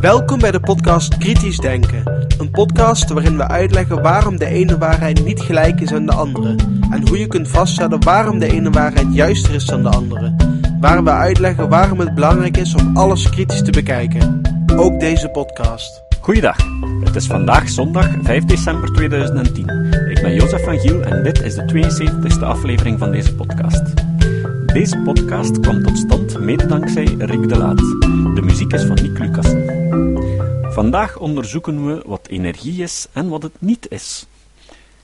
Welkom bij de podcast Kritisch Denken. Een podcast waarin we uitleggen waarom de ene waarheid niet gelijk is aan de andere. En hoe je kunt vaststellen waarom de ene waarheid juister is dan de andere. Waar we uitleggen waarom het belangrijk is om alles kritisch te bekijken. Ook deze podcast. Goeiedag, het is vandaag zondag 5 december 2010. Ik ben Jozef van Giel en dit is de 72e aflevering van deze podcast. Deze podcast kwam tot stand mede dankzij Rick de Laat. De muziek is van Nick Lucassen. Vandaag onderzoeken we wat energie is en wat het niet is.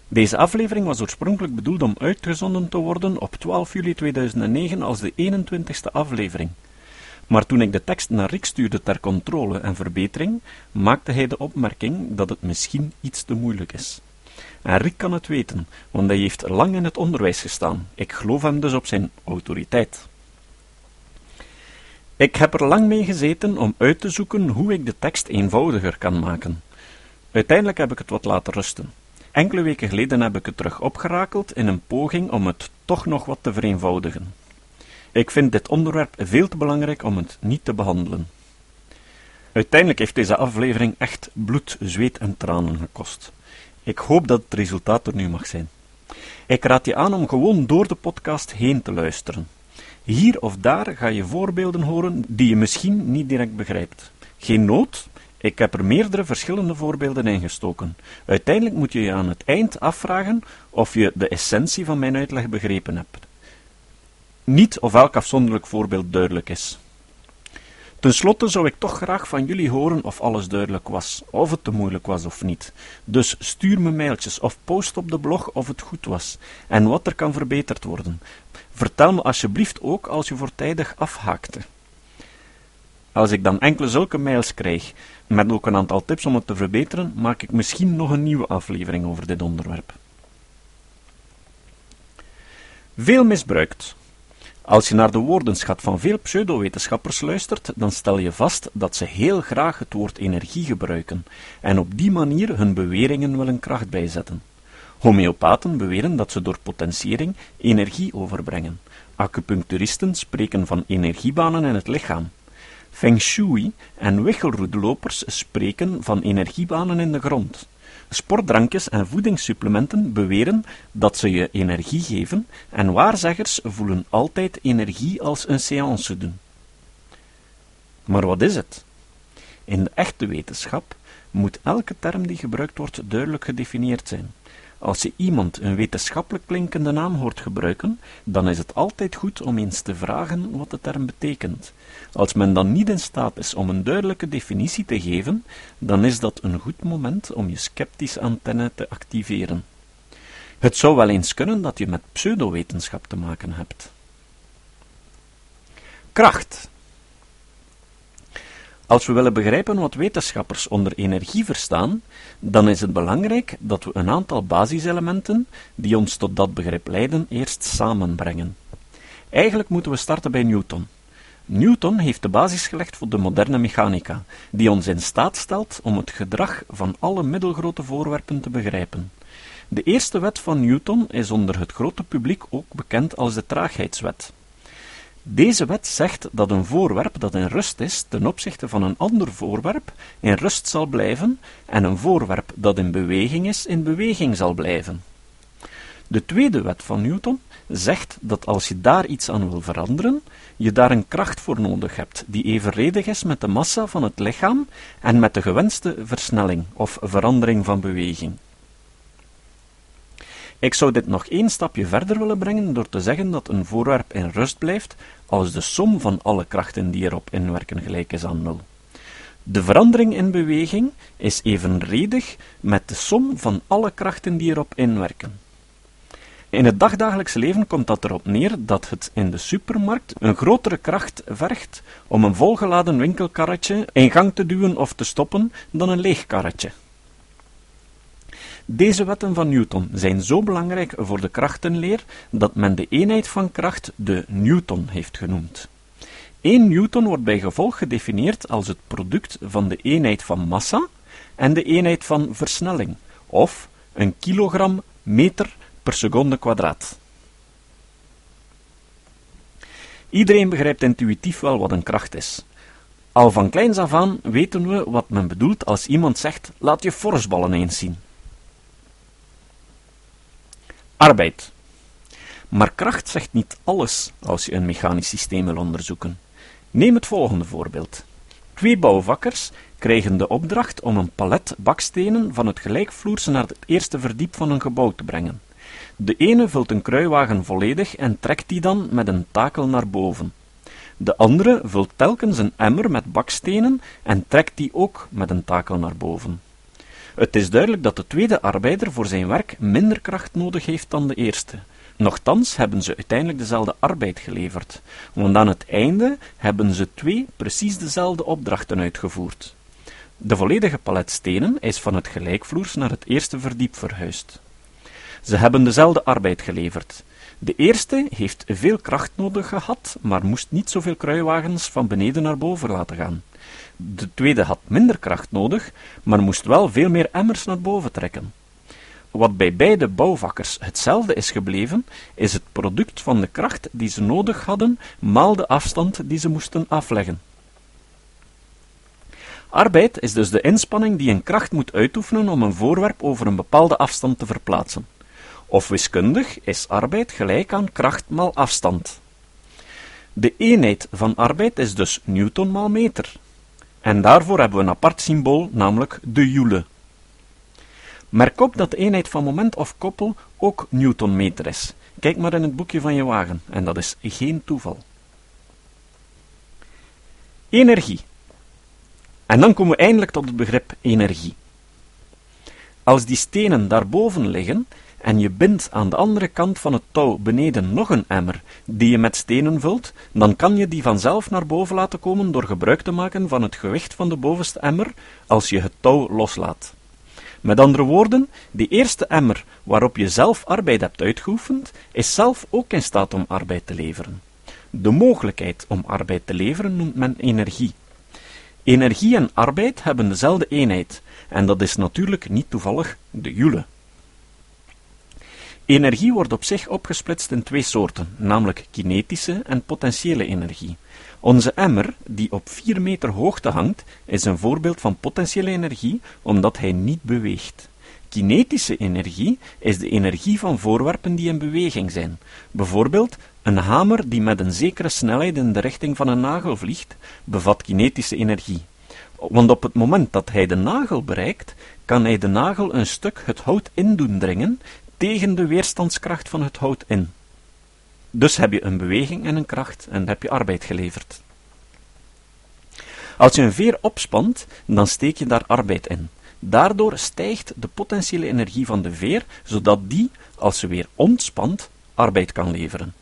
Deze aflevering was oorspronkelijk bedoeld om uitgezonden te worden op 12 juli 2009 als de 21ste aflevering. Maar toen ik de tekst naar Rick stuurde ter controle en verbetering, maakte hij de opmerking dat het misschien iets te moeilijk is. En Rick kan het weten, want hij heeft lang in het onderwijs gestaan. Ik geloof hem dus op zijn autoriteit. Ik heb er lang mee gezeten om uit te zoeken hoe ik de tekst eenvoudiger kan maken. Uiteindelijk heb ik het wat laten rusten. Enkele weken geleden heb ik het terug opgerakeld in een poging om het toch nog wat te vereenvoudigen. Ik vind dit onderwerp veel te belangrijk om het niet te behandelen. Uiteindelijk heeft deze aflevering echt bloed, zweet en tranen gekost. Ik hoop dat het resultaat er nu mag zijn. Ik raad je aan om gewoon door de podcast heen te luisteren. Hier of daar ga je voorbeelden horen die je misschien niet direct begrijpt. Geen nood, ik heb er meerdere verschillende voorbeelden in gestoken. Uiteindelijk moet je je aan het eind afvragen of je de essentie van mijn uitleg begrepen hebt. Niet of elk afzonderlijk voorbeeld duidelijk is. Ten slotte zou ik toch graag van jullie horen of alles duidelijk was, of het te moeilijk was of niet. Dus stuur me mailtjes of post op de blog of het goed was en wat er kan verbeterd worden. Vertel me alsjeblieft ook als je voortijdig afhaakte. Als ik dan enkele zulke mails krijg, met ook een aantal tips om het te verbeteren, maak ik misschien nog een nieuwe aflevering over dit onderwerp. Veel misbruikt. Als je naar de woordenschat van veel pseudowetenschappers luistert, dan stel je vast dat ze heel graag het woord energie gebruiken en op die manier hun beweringen willen kracht bijzetten. Homeopaten beweren dat ze door potentiëring energie overbrengen. Acupuncturisten spreken van energiebanen in het lichaam. Feng Shui en wichelroedelopers spreken van energiebanen in de grond. Sportdrankjes en voedingssupplementen beweren dat ze je energie geven en waarzeggers voelen altijd energie als een séance doen. Maar wat is het? In de echte wetenschap moet elke term die gebruikt wordt duidelijk gedefinieerd zijn. Als je iemand een wetenschappelijk klinkende naam hoort gebruiken, dan is het altijd goed om eens te vragen wat de term betekent. Als men dan niet in staat is om een duidelijke definitie te geven, dan is dat een goed moment om je sceptische antenne te activeren. Het zou wel eens kunnen dat je met pseudowetenschap te maken hebt. Kracht. Als we willen begrijpen wat wetenschappers onder energie verstaan, dan is het belangrijk dat we een aantal basiselementen die ons tot dat begrip leiden eerst samenbrengen. Eigenlijk moeten we starten bij Newton. Newton heeft de basis gelegd voor de moderne mechanica, die ons in staat stelt om het gedrag van alle middelgrote voorwerpen te begrijpen. De eerste wet van Newton is onder het grote publiek ook bekend als de traagheidswet. Deze wet zegt dat een voorwerp dat in rust is ten opzichte van een ander voorwerp in rust zal blijven en een voorwerp dat in beweging is in beweging zal blijven. De tweede wet van Newton zegt dat als je daar iets aan wil veranderen, je daar een kracht voor nodig hebt die evenredig is met de massa van het lichaam en met de gewenste versnelling of verandering van beweging. Ik zou dit nog één stapje verder willen brengen door te zeggen dat een voorwerp in rust blijft als de som van alle krachten die erop inwerken gelijk is aan nul. De verandering in beweging is evenredig met de som van alle krachten die erop inwerken. In het dagdagelijkse leven komt dat erop neer dat het in de supermarkt een grotere kracht vergt om een volgeladen winkelkarretje in gang te duwen of te stoppen dan een leeg karretje. Deze wetten van Newton zijn zo belangrijk voor de krachtenleer dat men de eenheid van kracht de Newton heeft genoemd. 1 Newton wordt bij gevolg gedefinieerd als het product van de eenheid van massa en de eenheid van versnelling, of een kilogram meter per seconde kwadraat. Iedereen begrijpt intuïtief wel wat een kracht is. Al van kleins af aan weten we wat men bedoelt als iemand zegt: laat je forstballen eens zien. Arbeid. Maar kracht zegt niet alles als je een mechanisch systeem wil onderzoeken. Neem het volgende voorbeeld. Twee bouwvakkers krijgen de opdracht om een palet bakstenen van het gelijkvloerse naar het eerste verdiep van een gebouw te brengen. De ene vult een kruiwagen volledig en trekt die dan met een takel naar boven. De andere vult telkens een emmer met bakstenen en trekt die ook met een takel naar boven. Het is duidelijk dat de tweede arbeider voor zijn werk minder kracht nodig heeft dan de eerste. Nochtans hebben ze uiteindelijk dezelfde arbeid geleverd, want aan het einde hebben ze twee precies dezelfde opdrachten uitgevoerd. De volledige palet stenen is van het gelijkvloers naar het eerste verdiep verhuisd. Ze hebben dezelfde arbeid geleverd. De eerste heeft veel kracht nodig gehad, maar moest niet zoveel kruiwagens van beneden naar boven laten gaan. De tweede had minder kracht nodig, maar moest wel veel meer emmers naar boven trekken. Wat bij beide bouwvakkers hetzelfde is gebleven, is het product van de kracht die ze nodig hadden, maal de afstand die ze moesten afleggen. Arbeid is dus de inspanning die een kracht moet uitoefenen om een voorwerp over een bepaalde afstand te verplaatsen. Of wiskundig is arbeid gelijk aan kracht maal afstand. De eenheid van arbeid is dus newton maal meter. En daarvoor hebben we een apart symbool, namelijk de joule. Merk op dat de eenheid van moment of koppel ook newtonmeter is. Kijk maar in het boekje van je wagen, en dat is geen toeval. Energie. En dan komen we eindelijk tot het begrip energie. Als die stenen daarboven liggen en je bindt aan de andere kant van het touw beneden nog een emmer die je met stenen vult, dan kan je die vanzelf naar boven laten komen door gebruik te maken van het gewicht van de bovenste emmer als je het touw loslaat. Met andere woorden, die eerste emmer waarop je zelf arbeid hebt uitgeoefend, is zelf ook in staat om arbeid te leveren. De mogelijkheid om arbeid te leveren noemt men energie. Energie en arbeid hebben dezelfde eenheid, en dat is natuurlijk niet toevallig de joule. Energie wordt op zich opgesplitst in twee soorten, namelijk kinetische en potentiële energie. Onze emmer, die op 4 meter hoogte hangt, is een voorbeeld van potentiële energie, omdat hij niet beweegt. Kinetische energie is de energie van voorwerpen die in beweging zijn. Bijvoorbeeld, een hamer die met een zekere snelheid in de richting van een nagel vliegt, bevat kinetische energie. Want op het moment dat hij de nagel bereikt, kan hij de nagel een stuk het hout in doen dringen tegen de weerstandskracht van het hout in. Dus heb je een beweging en een kracht en heb je arbeid geleverd. Als je een veer opspant, dan steek je daar arbeid in. Daardoor stijgt de potentiële energie van de veer, zodat die, als ze weer ontspant, arbeid kan leveren.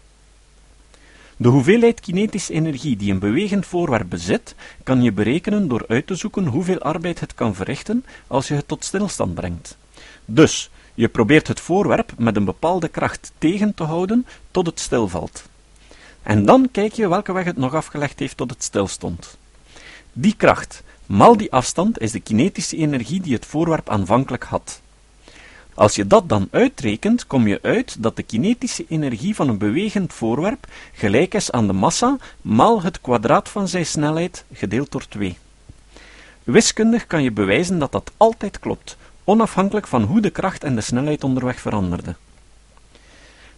De hoeveelheid kinetische energie die een bewegend voorwerp bezit, kan je berekenen door uit te zoeken hoeveel arbeid het kan verrichten als je het tot stilstand brengt. Dus, je probeert het voorwerp met een bepaalde kracht tegen te houden tot het stilvalt. En dan kijk je welke weg het nog afgelegd heeft tot het stilstond. Die kracht, mal die afstand, is de kinetische energie die het voorwerp aanvankelijk had. Als je dat dan uitrekent, kom je uit dat de kinetische energie van een bewegend voorwerp gelijk is aan de massa maal het kwadraat van zijn snelheid gedeeld door 2. Wiskundig kan je bewijzen dat dat altijd klopt, onafhankelijk van hoe de kracht en de snelheid onderweg veranderden.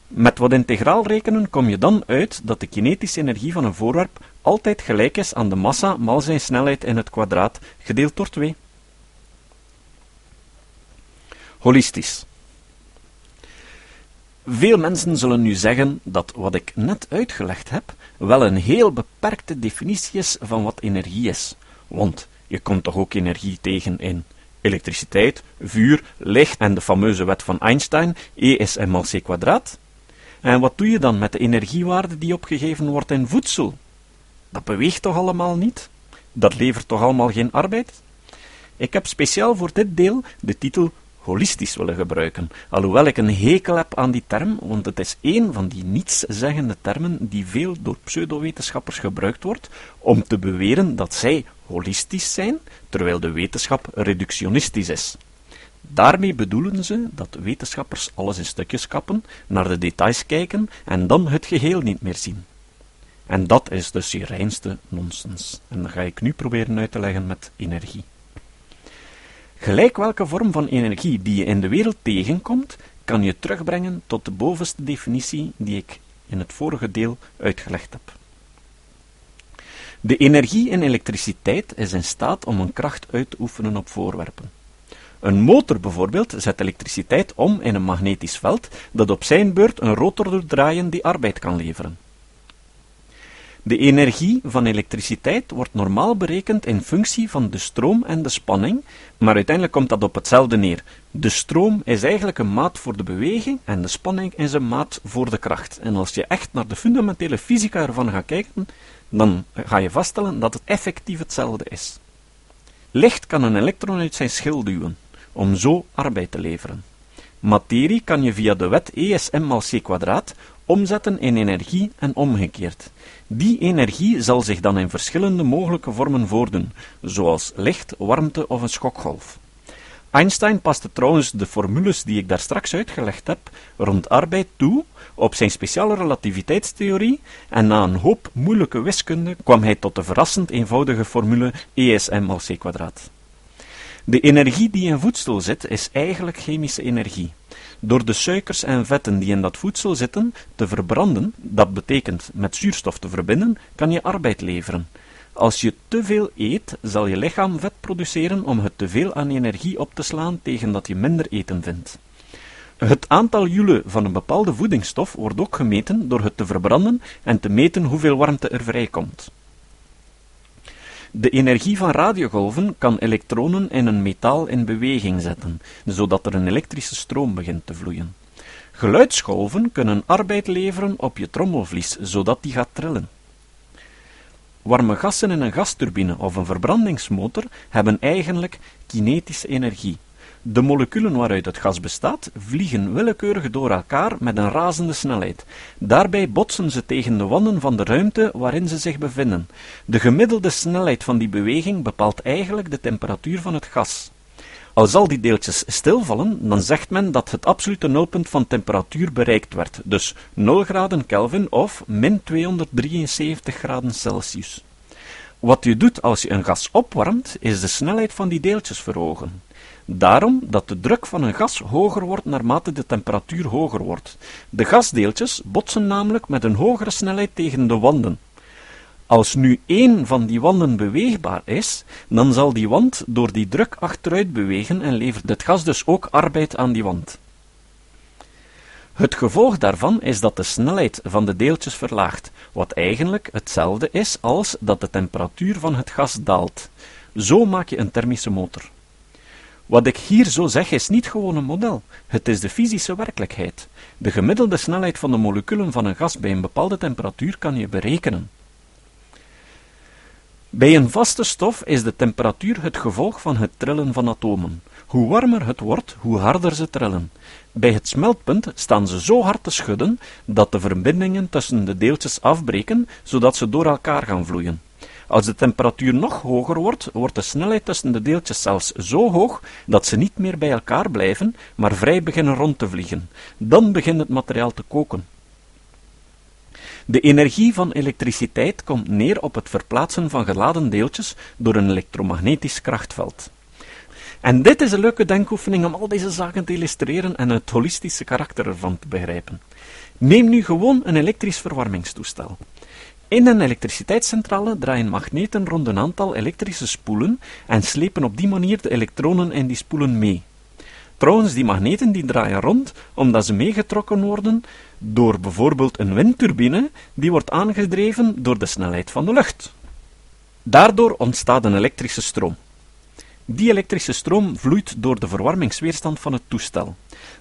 Met wat integraal rekenen kom je dan uit dat de kinetische energie van een voorwerp altijd gelijk is aan de massa maal zijn snelheid in het kwadraat, gedeeld door 2. Holistisch. Veel mensen zullen nu zeggen dat wat ik net uitgelegd heb wel een heel beperkte definitie is van wat energie is. Want je komt toch ook energie tegen in elektriciteit, vuur, licht en de fameuze wet van Einstein, E is ml c kwadraat. En wat doe je dan met de energiewaarde die opgegeven wordt in voedsel? Dat beweegt toch allemaal niet? Dat levert toch allemaal geen arbeid? Ik heb speciaal voor dit deel de titel holistisch willen gebruiken, alhoewel ik een hekel heb aan die term, want het is een van die nietszeggende termen die veel door pseudowetenschappers gebruikt wordt om te beweren dat zij holistisch zijn, terwijl de wetenschap reductionistisch is. Daarmee bedoelen ze dat wetenschappers alles in stukjes kappen, naar de details kijken en dan het geheel niet meer zien. En dat is dus je reinste nonsens. En dat ga ik nu proberen uit te leggen met energie. Gelijk welke vorm van energie die je in de wereld tegenkomt, kan je terugbrengen tot de bovenste definitie die ik in het vorige deel uitgelegd heb. De energie in elektriciteit is in staat om een kracht uit te oefenen op voorwerpen. Een motor bijvoorbeeld zet elektriciteit om in een magnetisch veld dat op zijn beurt een rotor doet draaien die arbeid kan leveren. De energie van elektriciteit wordt normaal berekend in functie van de stroom en de spanning, maar uiteindelijk komt dat op hetzelfde neer. De stroom is eigenlijk een maat voor de beweging en de spanning is een maat voor de kracht. En als je echt naar de fundamentele fysica ervan gaat kijken, dan ga je vaststellen dat het effectief hetzelfde is. Licht kan een elektron uit zijn schil duwen, om zo arbeid te leveren. Materie kan je via de wet ESM mal c kwadraat omzetten in energie en omgekeerd. Die energie zal zich dan in verschillende mogelijke vormen voordoen, zoals licht, warmte of een schokgolf. Einstein paste trouwens de formules die ik daar straks uitgelegd heb rond arbeid toe op zijn speciale relativiteitstheorie en na een hoop moeilijke wiskunde kwam hij tot de verrassend eenvoudige formule ESM. De energie die in voedsel zit is eigenlijk chemische energie. Door de suikers en vetten die in dat voedsel zitten te verbranden, dat betekent met zuurstof te verbinden, kan je arbeid leveren. Als je te veel eet, zal je lichaam vet produceren om het te veel aan energie op te slaan tegen dat je minder eten vindt. Het aantal joule van een bepaalde voedingsstof wordt ook gemeten door het te verbranden en te meten hoeveel warmte er vrijkomt. De energie van radiogolven kan elektronen in een metaal in beweging zetten, zodat er een elektrische stroom begint te vloeien. Geluidsgolven kunnen arbeid leveren op je trommelvlies, zodat die gaat trillen. Warme gassen in een gasturbine of een verbrandingsmotor hebben eigenlijk kinetische energie. De moleculen waaruit het gas bestaat, vliegen willekeurig door elkaar met een razende snelheid. Daarbij botsen ze tegen de wanden van de ruimte waarin ze zich bevinden. De gemiddelde snelheid van die beweging bepaalt eigenlijk de temperatuur van het gas. Als al die deeltjes stilvallen, dan zegt men dat het absolute nulpunt van temperatuur bereikt werd, dus 0 graden Kelvin of min 273 graden Celsius. Wat je doet als je een gas opwarmt, is de snelheid van die deeltjes verhogen. Daarom dat de druk van een gas hoger wordt naarmate de temperatuur hoger wordt. De gasdeeltjes botsen namelijk met een hogere snelheid tegen de wanden. Als nu één van die wanden beweegbaar is, dan zal die wand door die druk achteruit bewegen en levert het gas dus ook arbeid aan die wand. Het gevolg daarvan is dat de snelheid van de deeltjes verlaagt, wat eigenlijk hetzelfde is als dat de temperatuur van het gas daalt. Zo maak je een thermische motor. Wat ik hier zo zeg is niet gewoon een model, het is de fysische werkelijkheid. De gemiddelde snelheid van de moleculen van een gas bij een bepaalde temperatuur kan je berekenen. Bij een vaste stof is de temperatuur het gevolg van het trillen van atomen. Hoe warmer het wordt, hoe harder ze trillen. Bij het smeltpunt staan ze zo hard te schudden dat de verbindingen tussen de deeltjes afbreken, zodat ze door elkaar gaan vloeien. Als de temperatuur nog hoger wordt, wordt de snelheid tussen de deeltjes zelfs zo hoog dat ze niet meer bij elkaar blijven, maar vrij beginnen rond te vliegen. Dan begint het materiaal te koken. De energie van elektriciteit komt neer op het verplaatsen van geladen deeltjes door een elektromagnetisch krachtveld. En dit is een leuke denkoefening om al deze zaken te illustreren en het holistische karakter ervan te begrijpen. Neem nu gewoon een elektrisch verwarmingstoestel. In een elektriciteitscentrale draaien magneten rond een aantal elektrische spoelen en slepen op die manier de elektronen in die spoelen mee. Trouwens, die magneten die draaien rond omdat ze meegetrokken worden door bijvoorbeeld een windturbine die wordt aangedreven door de snelheid van de lucht. Daardoor ontstaat een elektrische stroom. Die elektrische stroom vloeit door de verwarmingsweerstand van het toestel.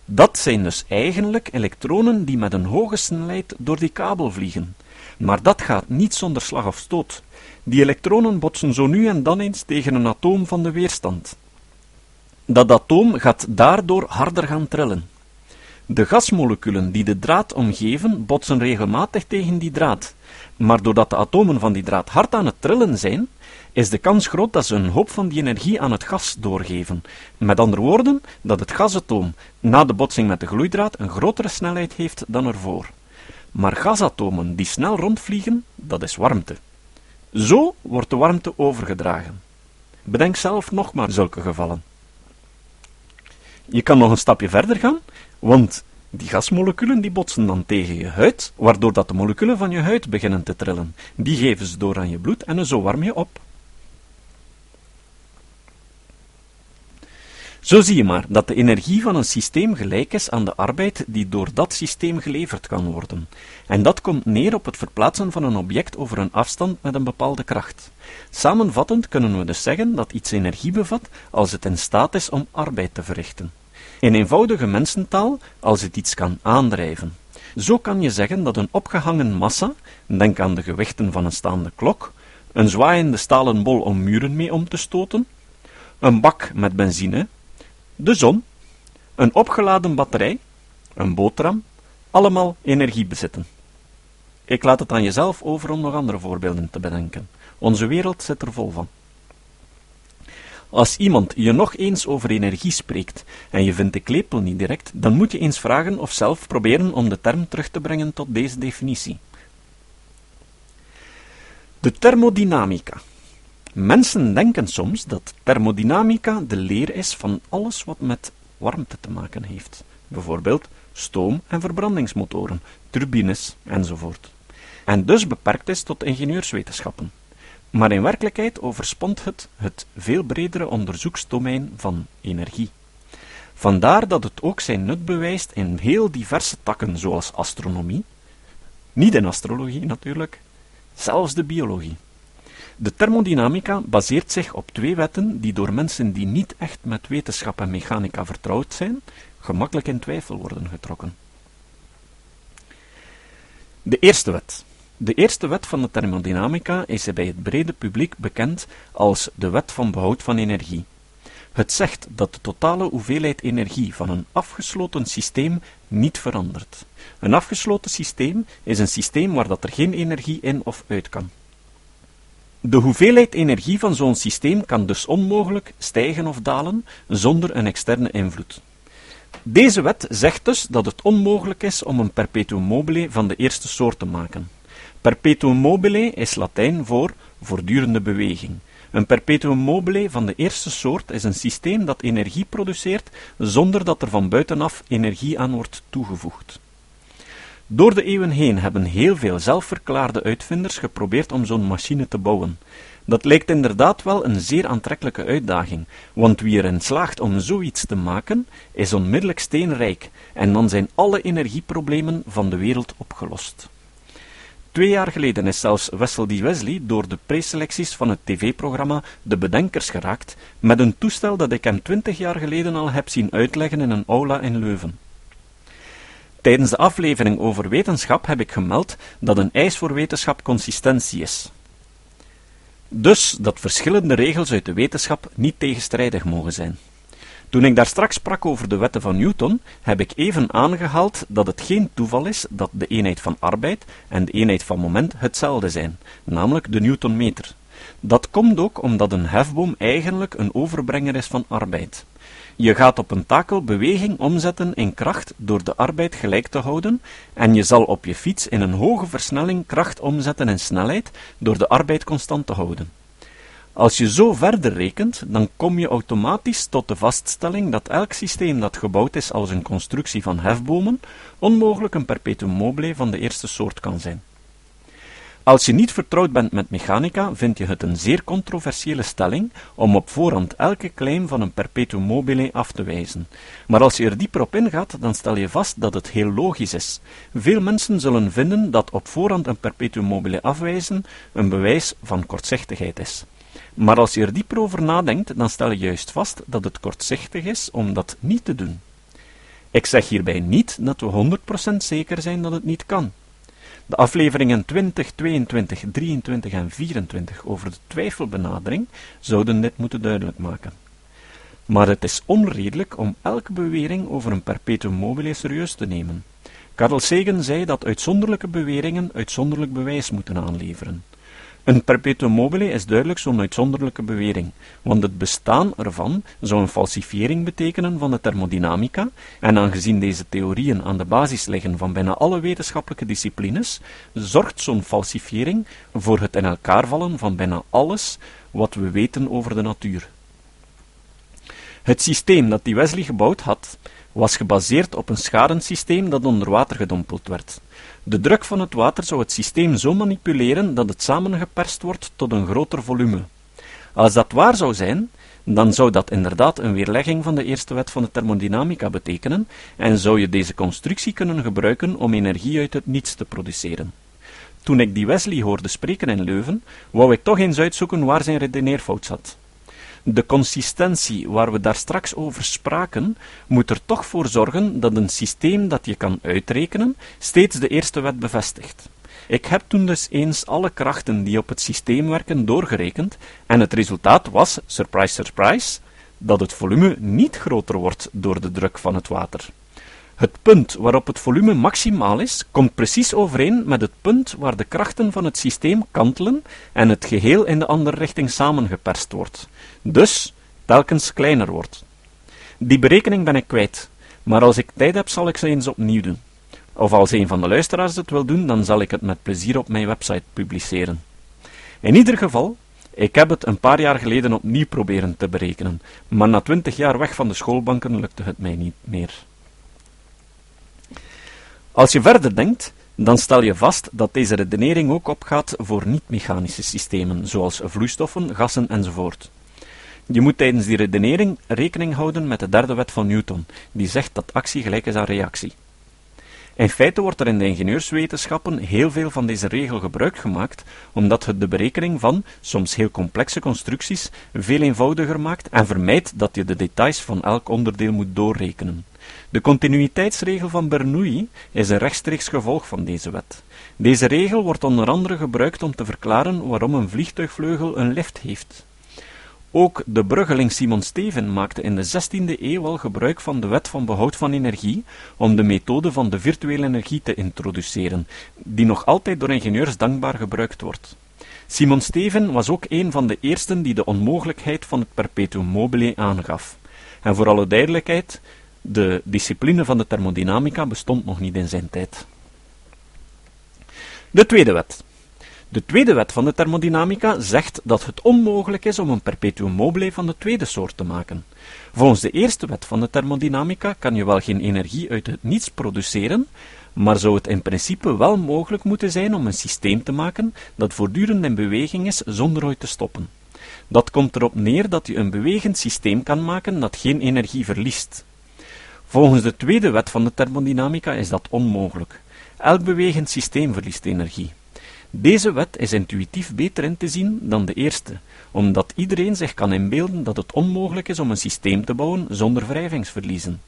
Dat zijn dus eigenlijk elektronen die met een hoge snelheid door die kabel vliegen. Maar dat gaat niet zonder slag of stoot. Die elektronen botsen zo nu en dan eens tegen een atoom van de weerstand. Dat atoom gaat daardoor harder gaan trillen. De gasmoleculen die de draad omgeven, botsen regelmatig tegen die draad. Maar doordat de atomen van die draad hard aan het trillen zijn, is de kans groot dat ze een hoop van die energie aan het gas doorgeven. Met andere woorden, dat het gasatoom na de botsing met de gloeidraad een grotere snelheid heeft dan ervoor. Maar gasatomen die snel rondvliegen, dat is warmte. Zo wordt de warmte overgedragen. Bedenk zelf nog maar zulke gevallen. Je kan nog een stapje verder gaan, want die gasmoleculen die botsen dan tegen je huid, waardoor dat de moleculen van je huid beginnen te trillen. Die geven ze door aan je bloed en zo warm je op. Zo zie je maar dat de energie van een systeem gelijk is aan de arbeid die door dat systeem geleverd kan worden. En dat komt neer op het verplaatsen van een object over een afstand met een bepaalde kracht. Samenvattend kunnen we dus zeggen dat iets energie bevat als het in staat is om arbeid te verrichten. In eenvoudige mensentaal als het iets kan aandrijven. Zo kan je zeggen dat een opgehangen massa, denk aan de gewichten van een staande klok, een zwaaiende stalen bol om muren mee om te stoten, een bak met benzine, de zon, een opgeladen batterij, een boterham, allemaal energie bezitten. Ik laat het aan jezelf over om nog andere voorbeelden te bedenken. Onze wereld zit er vol van. Als iemand je nog eens over energie spreekt en je vindt de klepel niet direct, dan moet je eens vragen of zelf proberen om de term terug te brengen tot deze definitie. De thermodynamica. Mensen denken soms dat thermodynamica de leer is van alles wat met warmte te maken heeft, bijvoorbeeld stoom- en verbrandingsmotoren, turbines enzovoort, en dus beperkt is tot ingenieurswetenschappen. Maar in werkelijkheid overspont het het veel bredere onderzoeksdomein van energie. Vandaar dat het ook zijn nut bewijst in heel diverse takken, zoals astronomie, niet in astrologie natuurlijk, zelfs de biologie. De thermodynamica baseert zich op twee wetten die door mensen die niet echt met wetenschap en mechanica vertrouwd zijn, gemakkelijk in twijfel worden getrokken. De eerste wet. De eerste wet van de thermodynamica is bij het brede publiek bekend als de wet van behoud van energie. Het zegt dat de totale hoeveelheid energie van een afgesloten systeem niet verandert. Een afgesloten systeem is een systeem waar dat er geen energie in of uit kan. De hoeveelheid energie van zo'n systeem kan dus onmogelijk stijgen of dalen zonder een externe invloed. Deze wet zegt dus dat het onmogelijk is om een perpetuum mobile van de eerste soort te maken. Perpetuum mobile is Latijn voor voortdurende beweging. Een perpetuum mobile van de eerste soort is een systeem dat energie produceert zonder dat er van buitenaf energie aan wordt toegevoegd. Door de eeuwen heen hebben heel veel zelfverklaarde uitvinders geprobeerd om zo'n machine te bouwen. Dat lijkt inderdaad wel een zeer aantrekkelijke uitdaging, want wie erin slaagt om zoiets te maken, is onmiddellijk steenrijk, en dan zijn alle energieproblemen van de wereld opgelost. Twee jaar geleden is zelfs Wessel D. Wesley door de preselecties van het tv-programma De Bedenkers geraakt, met een toestel dat ik hem twintig jaar geleden al heb zien uitleggen in een aula in Leuven. Tijdens de aflevering over wetenschap heb ik gemeld dat een eis voor wetenschap consistentie is. Dus dat verschillende regels uit de wetenschap niet tegenstrijdig mogen zijn. Toen ik daar straks sprak over de wetten van Newton, heb ik even aangehaald dat het geen toeval is dat de eenheid van arbeid en de eenheid van moment hetzelfde zijn, namelijk de Newtonmeter. Dat komt ook omdat een hefboom eigenlijk een overbrenger is van arbeid. Je gaat op een takel beweging omzetten in kracht door de arbeid gelijk te houden, en je zal op je fiets in een hoge versnelling kracht omzetten in snelheid door de arbeid constant te houden. Als je zo verder rekent, dan kom je automatisch tot de vaststelling dat elk systeem dat gebouwd is als een constructie van hefbomen, onmogelijk een perpetuum mobile van de eerste soort kan zijn. Als je niet vertrouwd bent met mechanica, vind je het een zeer controversiële stelling om op voorhand elke claim van een perpetuum mobile af te wijzen. Maar als je er dieper op ingaat, dan stel je vast dat het heel logisch is. Veel mensen zullen vinden dat op voorhand een perpetuum mobile afwijzen een bewijs van kortzichtigheid is. Maar als je er dieper over nadenkt, dan stel je juist vast dat het kortzichtig is om dat niet te doen. Ik zeg hierbij niet dat we 100% zeker zijn dat het niet kan. De afleveringen 20, 22, 23 en 24 over de twijfelbenadering zouden dit moeten duidelijk maken. Maar het is onredelijk om elke bewering over een perpetuum mobile serieus te nemen. Carl Sagan zei dat uitzonderlijke beweringen uitzonderlijk bewijs moeten aanleveren. Een perpetuum mobile is duidelijk zo'n uitzonderlijke bewering, want het bestaan ervan zou een falsifiering betekenen van de thermodynamica, en aangezien deze theorieën aan de basis liggen van bijna alle wetenschappelijke disciplines, zorgt zo'n falsifiering voor het in elkaar vallen van bijna alles wat we weten over de natuur. Het systeem dat die Wesley gebouwd had, was gebaseerd op een schadensysteem dat onder water gedompeld werd. De druk van het water zou het systeem zo manipuleren dat het samengeperst wordt tot een groter volume. Als dat waar zou zijn, dan zou dat inderdaad een weerlegging van de eerste wet van de thermodynamica betekenen en zou je deze constructie kunnen gebruiken om energie uit het niets te produceren. Toen ik die Wesley hoorde spreken in Leuven, wou ik toch eens uitzoeken waar zijn redeneerfout zat. De consistentie waar we daar straks over spraken, moet er toch voor zorgen dat een systeem dat je kan uitrekenen, steeds de eerste wet bevestigt. Ik heb toen dus eens alle krachten die op het systeem werken doorgerekend, en het resultaat was, surprise surprise, dat het volume niet groter wordt door de druk van het water. Het punt waarop het volume maximaal is, komt precies overeen met het punt waar de krachten van het systeem kantelen en het geheel in de andere richting samengeperst wordt, dus telkens kleiner wordt. Die berekening ben ik kwijt, maar als ik tijd heb zal ik ze eens opnieuw doen. Of als een van de luisteraars het wil doen, dan zal ik het met plezier op mijn website publiceren. In ieder geval, ik heb het een paar jaar geleden opnieuw proberen te berekenen, maar na twintig jaar weg van de schoolbanken lukte het mij niet meer. Als je verder denkt, dan stel je vast dat deze redenering ook opgaat voor niet-mechanische systemen, zoals vloeistoffen, gassen enzovoort. Je moet tijdens die redenering rekening houden met de derde wet van Newton, die zegt dat actie gelijk is aan reactie. In feite wordt er in de ingenieurswetenschappen heel veel van deze regel gebruik gemaakt, omdat het de berekening van, soms heel complexe constructies, veel eenvoudiger maakt en vermijdt dat je de details van elk onderdeel moet doorrekenen. De continuïteitsregel van Bernoulli is een rechtstreeks gevolg van deze wet. Deze regel wordt onder andere gebruikt om te verklaren waarom een vliegtuigvleugel een lift heeft. Ook de bruggeling Simon Steven maakte in de 16e eeuw al gebruik van de wet van behoud van energie om de methode van de virtuele energie te introduceren, die nog altijd door ingenieurs dankbaar gebruikt wordt. Simon Steven was ook een van de eersten die de onmogelijkheid van het perpetuum mobile aangaf. En voor alle duidelijkheid, de discipline van de thermodynamica bestond nog niet in zijn tijd. De tweede wet. De tweede wet van de thermodynamica zegt dat het onmogelijk is om een perpetuum mobile van de tweede soort te maken. Volgens de eerste wet van de thermodynamica kan je wel geen energie uit het niets produceren, maar zou het in principe wel mogelijk moeten zijn om een systeem te maken dat voortdurend in beweging is zonder ooit te stoppen. Dat komt erop neer dat je een bewegend systeem kan maken dat geen energie verliest. Volgens de tweede wet van de thermodynamica is dat onmogelijk. Elk bewegend systeem verliest energie. Deze wet is intuïtief beter in te zien dan de eerste, omdat iedereen zich kan inbeelden dat het onmogelijk is om een systeem te bouwen zonder wrijvingsverliezen.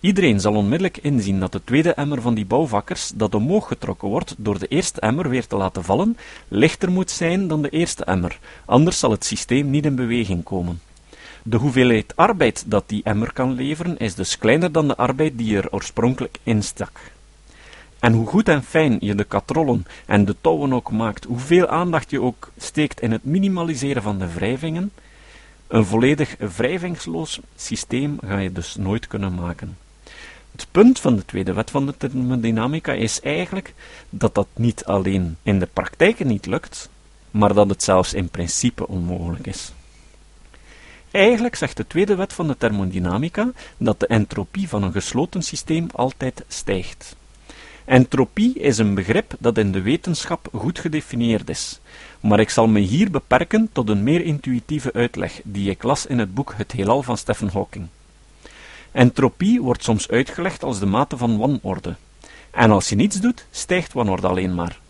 Iedereen zal onmiddellijk inzien dat de tweede emmer van die bouwvakkers, dat omhoog getrokken wordt door de eerste emmer weer te laten vallen, lichter moet zijn dan de eerste emmer, anders zal het systeem niet in beweging komen. De hoeveelheid arbeid dat die emmer kan leveren is dus kleiner dan de arbeid die er oorspronkelijk in stak. En hoe goed en fijn je de katrollen en de touwen ook maakt, hoeveel aandacht je ook steekt in het minimaliseren van de wrijvingen, een volledig wrijvingsloos systeem ga je dus nooit kunnen maken. Het punt van de tweede wet van de thermodynamica is eigenlijk dat dat niet alleen in de praktijk niet lukt, maar dat het zelfs in principe onmogelijk is. Eigenlijk zegt de tweede wet van de thermodynamica dat de entropie van een gesloten systeem altijd stijgt. Entropie is een begrip dat in de wetenschap goed gedefinieerd is, maar ik zal me hier beperken tot een meer intuïtieve uitleg die ik las in het boek Het Heelal van Stephen Hawking. Entropie wordt soms uitgelegd als de mate van wanorde. En als je niets doet, stijgt wanorde alleen maar.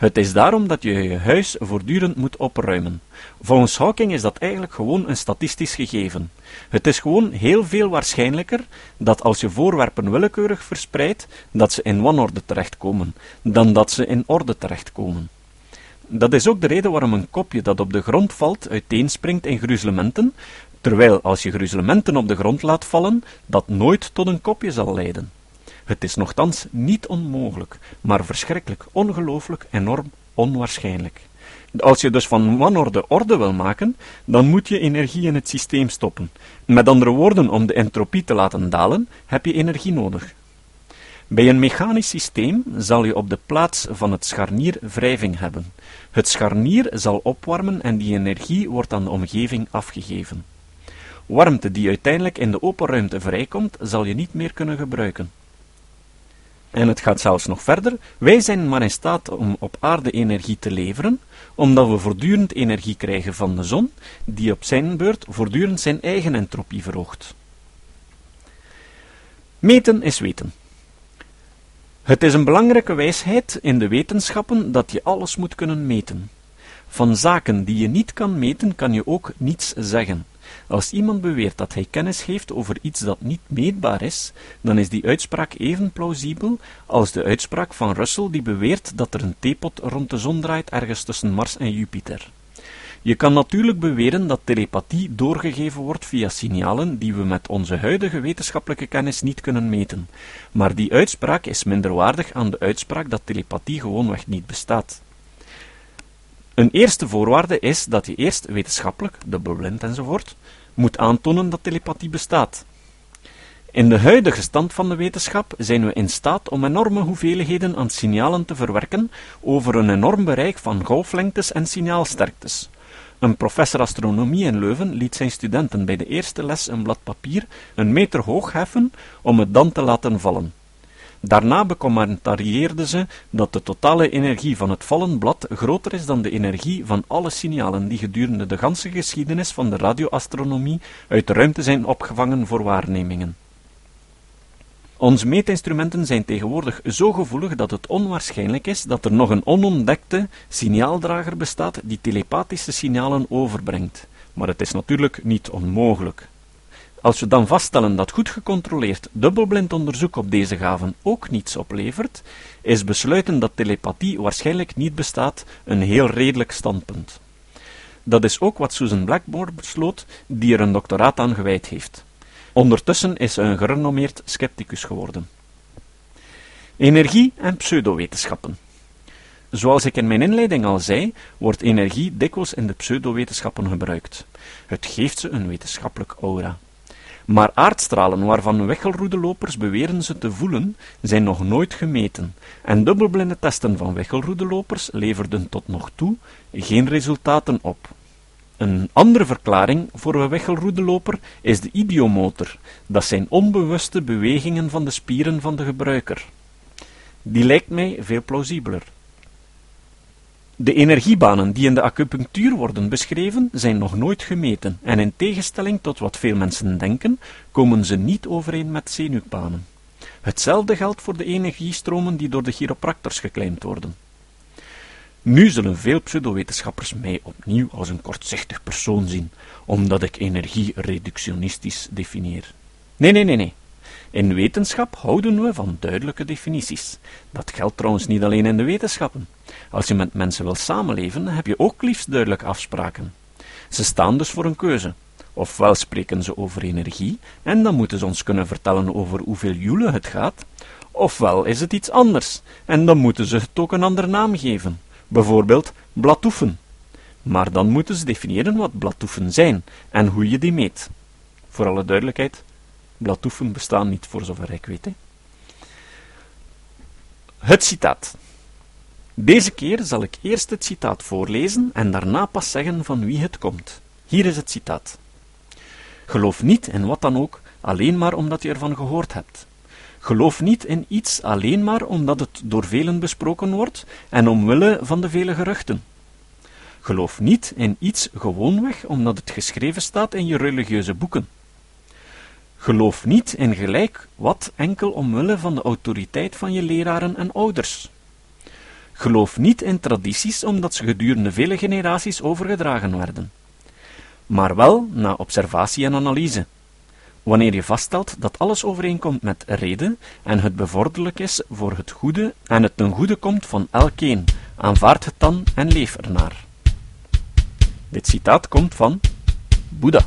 Het is daarom dat je je huis voortdurend moet opruimen. Volgens Hawking is dat eigenlijk gewoon een statistisch gegeven. Het is gewoon heel veel waarschijnlijker dat als je voorwerpen willekeurig verspreidt, dat ze in wanorde terechtkomen, dan dat ze in orde terechtkomen. Dat is ook de reden waarom een kopje dat op de grond valt uiteenspringt in gruzelementen, terwijl als je gruzelementen op de grond laat vallen, dat nooit tot een kopje zal leiden. Het is nogthans niet onmogelijk, maar verschrikkelijk, ongelooflijk, enorm onwaarschijnlijk. Als je dus van wanorde orde wil maken, dan moet je energie in het systeem stoppen. Met andere woorden, om de entropie te laten dalen, heb je energie nodig. Bij een mechanisch systeem zal je op de plaats van het scharnier wrijving hebben. Het scharnier zal opwarmen en die energie wordt aan de omgeving afgegeven. Warmte die uiteindelijk in de open ruimte vrijkomt, zal je niet meer kunnen gebruiken. En het gaat zelfs nog verder. Wij zijn maar in staat om op aarde energie te leveren, omdat we voortdurend energie krijgen van de zon, die op zijn beurt voortdurend zijn eigen entropie verhoogt. Meten is weten. Het is een belangrijke wijsheid in de wetenschappen dat je alles moet kunnen meten. Van zaken die je niet kan meten, kan je ook niets zeggen. Als iemand beweert dat hij kennis heeft over iets dat niet meetbaar is, dan is die uitspraak even plausibel als de uitspraak van Russell die beweert dat er een theepot rond de zon draait ergens tussen Mars en Jupiter. Je kan natuurlijk beweren dat telepathie doorgegeven wordt via signalen die we met onze huidige wetenschappelijke kennis niet kunnen meten, maar die uitspraak is minderwaardig aan de uitspraak dat telepathie gewoonweg niet bestaat. Een eerste voorwaarde is dat je eerst wetenschappelijk, dubbelblind enzovoort, moet aantonen dat telepathie bestaat. In de huidige stand van de wetenschap zijn we in staat om enorme hoeveelheden aan signalen te verwerken over een enorm bereik van golflengtes en signaalsterktes. Een professor astronomie in Leuven liet zijn studenten bij de eerste les een blad papier een meter hoog heffen om het dan te laten vallen. Daarna becommentarieerden ze dat de totale energie van het vallen blad groter is dan de energie van alle signalen die gedurende de ganse geschiedenis van de radioastronomie uit de ruimte zijn opgevangen voor waarnemingen. Onze meetinstrumenten zijn tegenwoordig zo gevoelig dat het onwaarschijnlijk is dat er nog een onontdekte signaaldrager bestaat die telepathische signalen overbrengt. Maar het is natuurlijk niet onmogelijk. Als we dan vaststellen dat goed gecontroleerd dubbelblind onderzoek op deze gaven ook niets oplevert, is besluiten dat telepathie waarschijnlijk niet bestaat een heel redelijk standpunt. Dat is ook wat Susan Blackmore besloot, die er een doctoraat aan gewijd heeft. Ondertussen is ze een gerenommeerd scepticus geworden. Energie en pseudowetenschappen. Zoals ik in mijn inleiding al zei, wordt energie dikwijls in de pseudowetenschappen gebruikt. Het geeft ze een wetenschappelijk aura. Maar aardstralen waarvan weggelroedelopers beweren ze te voelen, zijn nog nooit gemeten, en dubbelblinde testen van weggelroedelopers leverden tot nog toe geen resultaten op. Een andere verklaring voor een weggelroedeloper is de idiomotor, dat zijn onbewuste bewegingen van de spieren van de gebruiker. Die lijkt mij veel plausibeler. De energiebanen die in de acupunctuur worden beschreven, zijn nog nooit gemeten, en in tegenstelling tot wat veel mensen denken, komen ze niet overeen met zenuwbanen. Hetzelfde geldt voor de energiestromen die door de chiropractors geclaimd worden. Nu zullen veel pseudowetenschappers mij opnieuw als een kortzichtig persoon zien, omdat ik energie reductionistisch definieer. Nee, nee, nee, nee. In wetenschap houden we van duidelijke definities. Dat geldt trouwens niet alleen in de wetenschappen. Als je met mensen wil samenleven, heb je ook liefst duidelijke afspraken. Ze staan dus voor een keuze. Ofwel spreken ze over energie, en dan moeten ze ons kunnen vertellen over hoeveel joule het gaat, ofwel is het iets anders, en dan moeten ze het ook een andere naam geven, bijvoorbeeld bladtoefen. Maar dan moeten ze definiëren wat bladtoefen zijn en hoe je die meet. Voor alle duidelijkheid, Bladtoefen bestaan niet, voor zover ik weet. Hè. Het citaat. Deze keer zal ik eerst het citaat voorlezen en daarna pas zeggen van wie het komt. Hier is het citaat. Geloof niet in wat dan ook, alleen maar omdat je ervan gehoord hebt. Geloof niet in iets alleen maar omdat het door velen besproken wordt en omwille van de vele geruchten. Geloof niet in iets gewoonweg omdat het geschreven staat in je religieuze boeken. Geloof niet in gelijk wat enkel omwille van de autoriteit van je leraren en ouders. Geloof niet in tradities omdat ze gedurende vele generaties overgedragen werden, maar wel na observatie en analyse. Wanneer je vaststelt dat alles overeenkomt met reden en het bevorderlijk is voor het goede en het ten goede komt van elkeen, aanvaard het dan en leef ernaar. Dit citaat komt van Boeddha.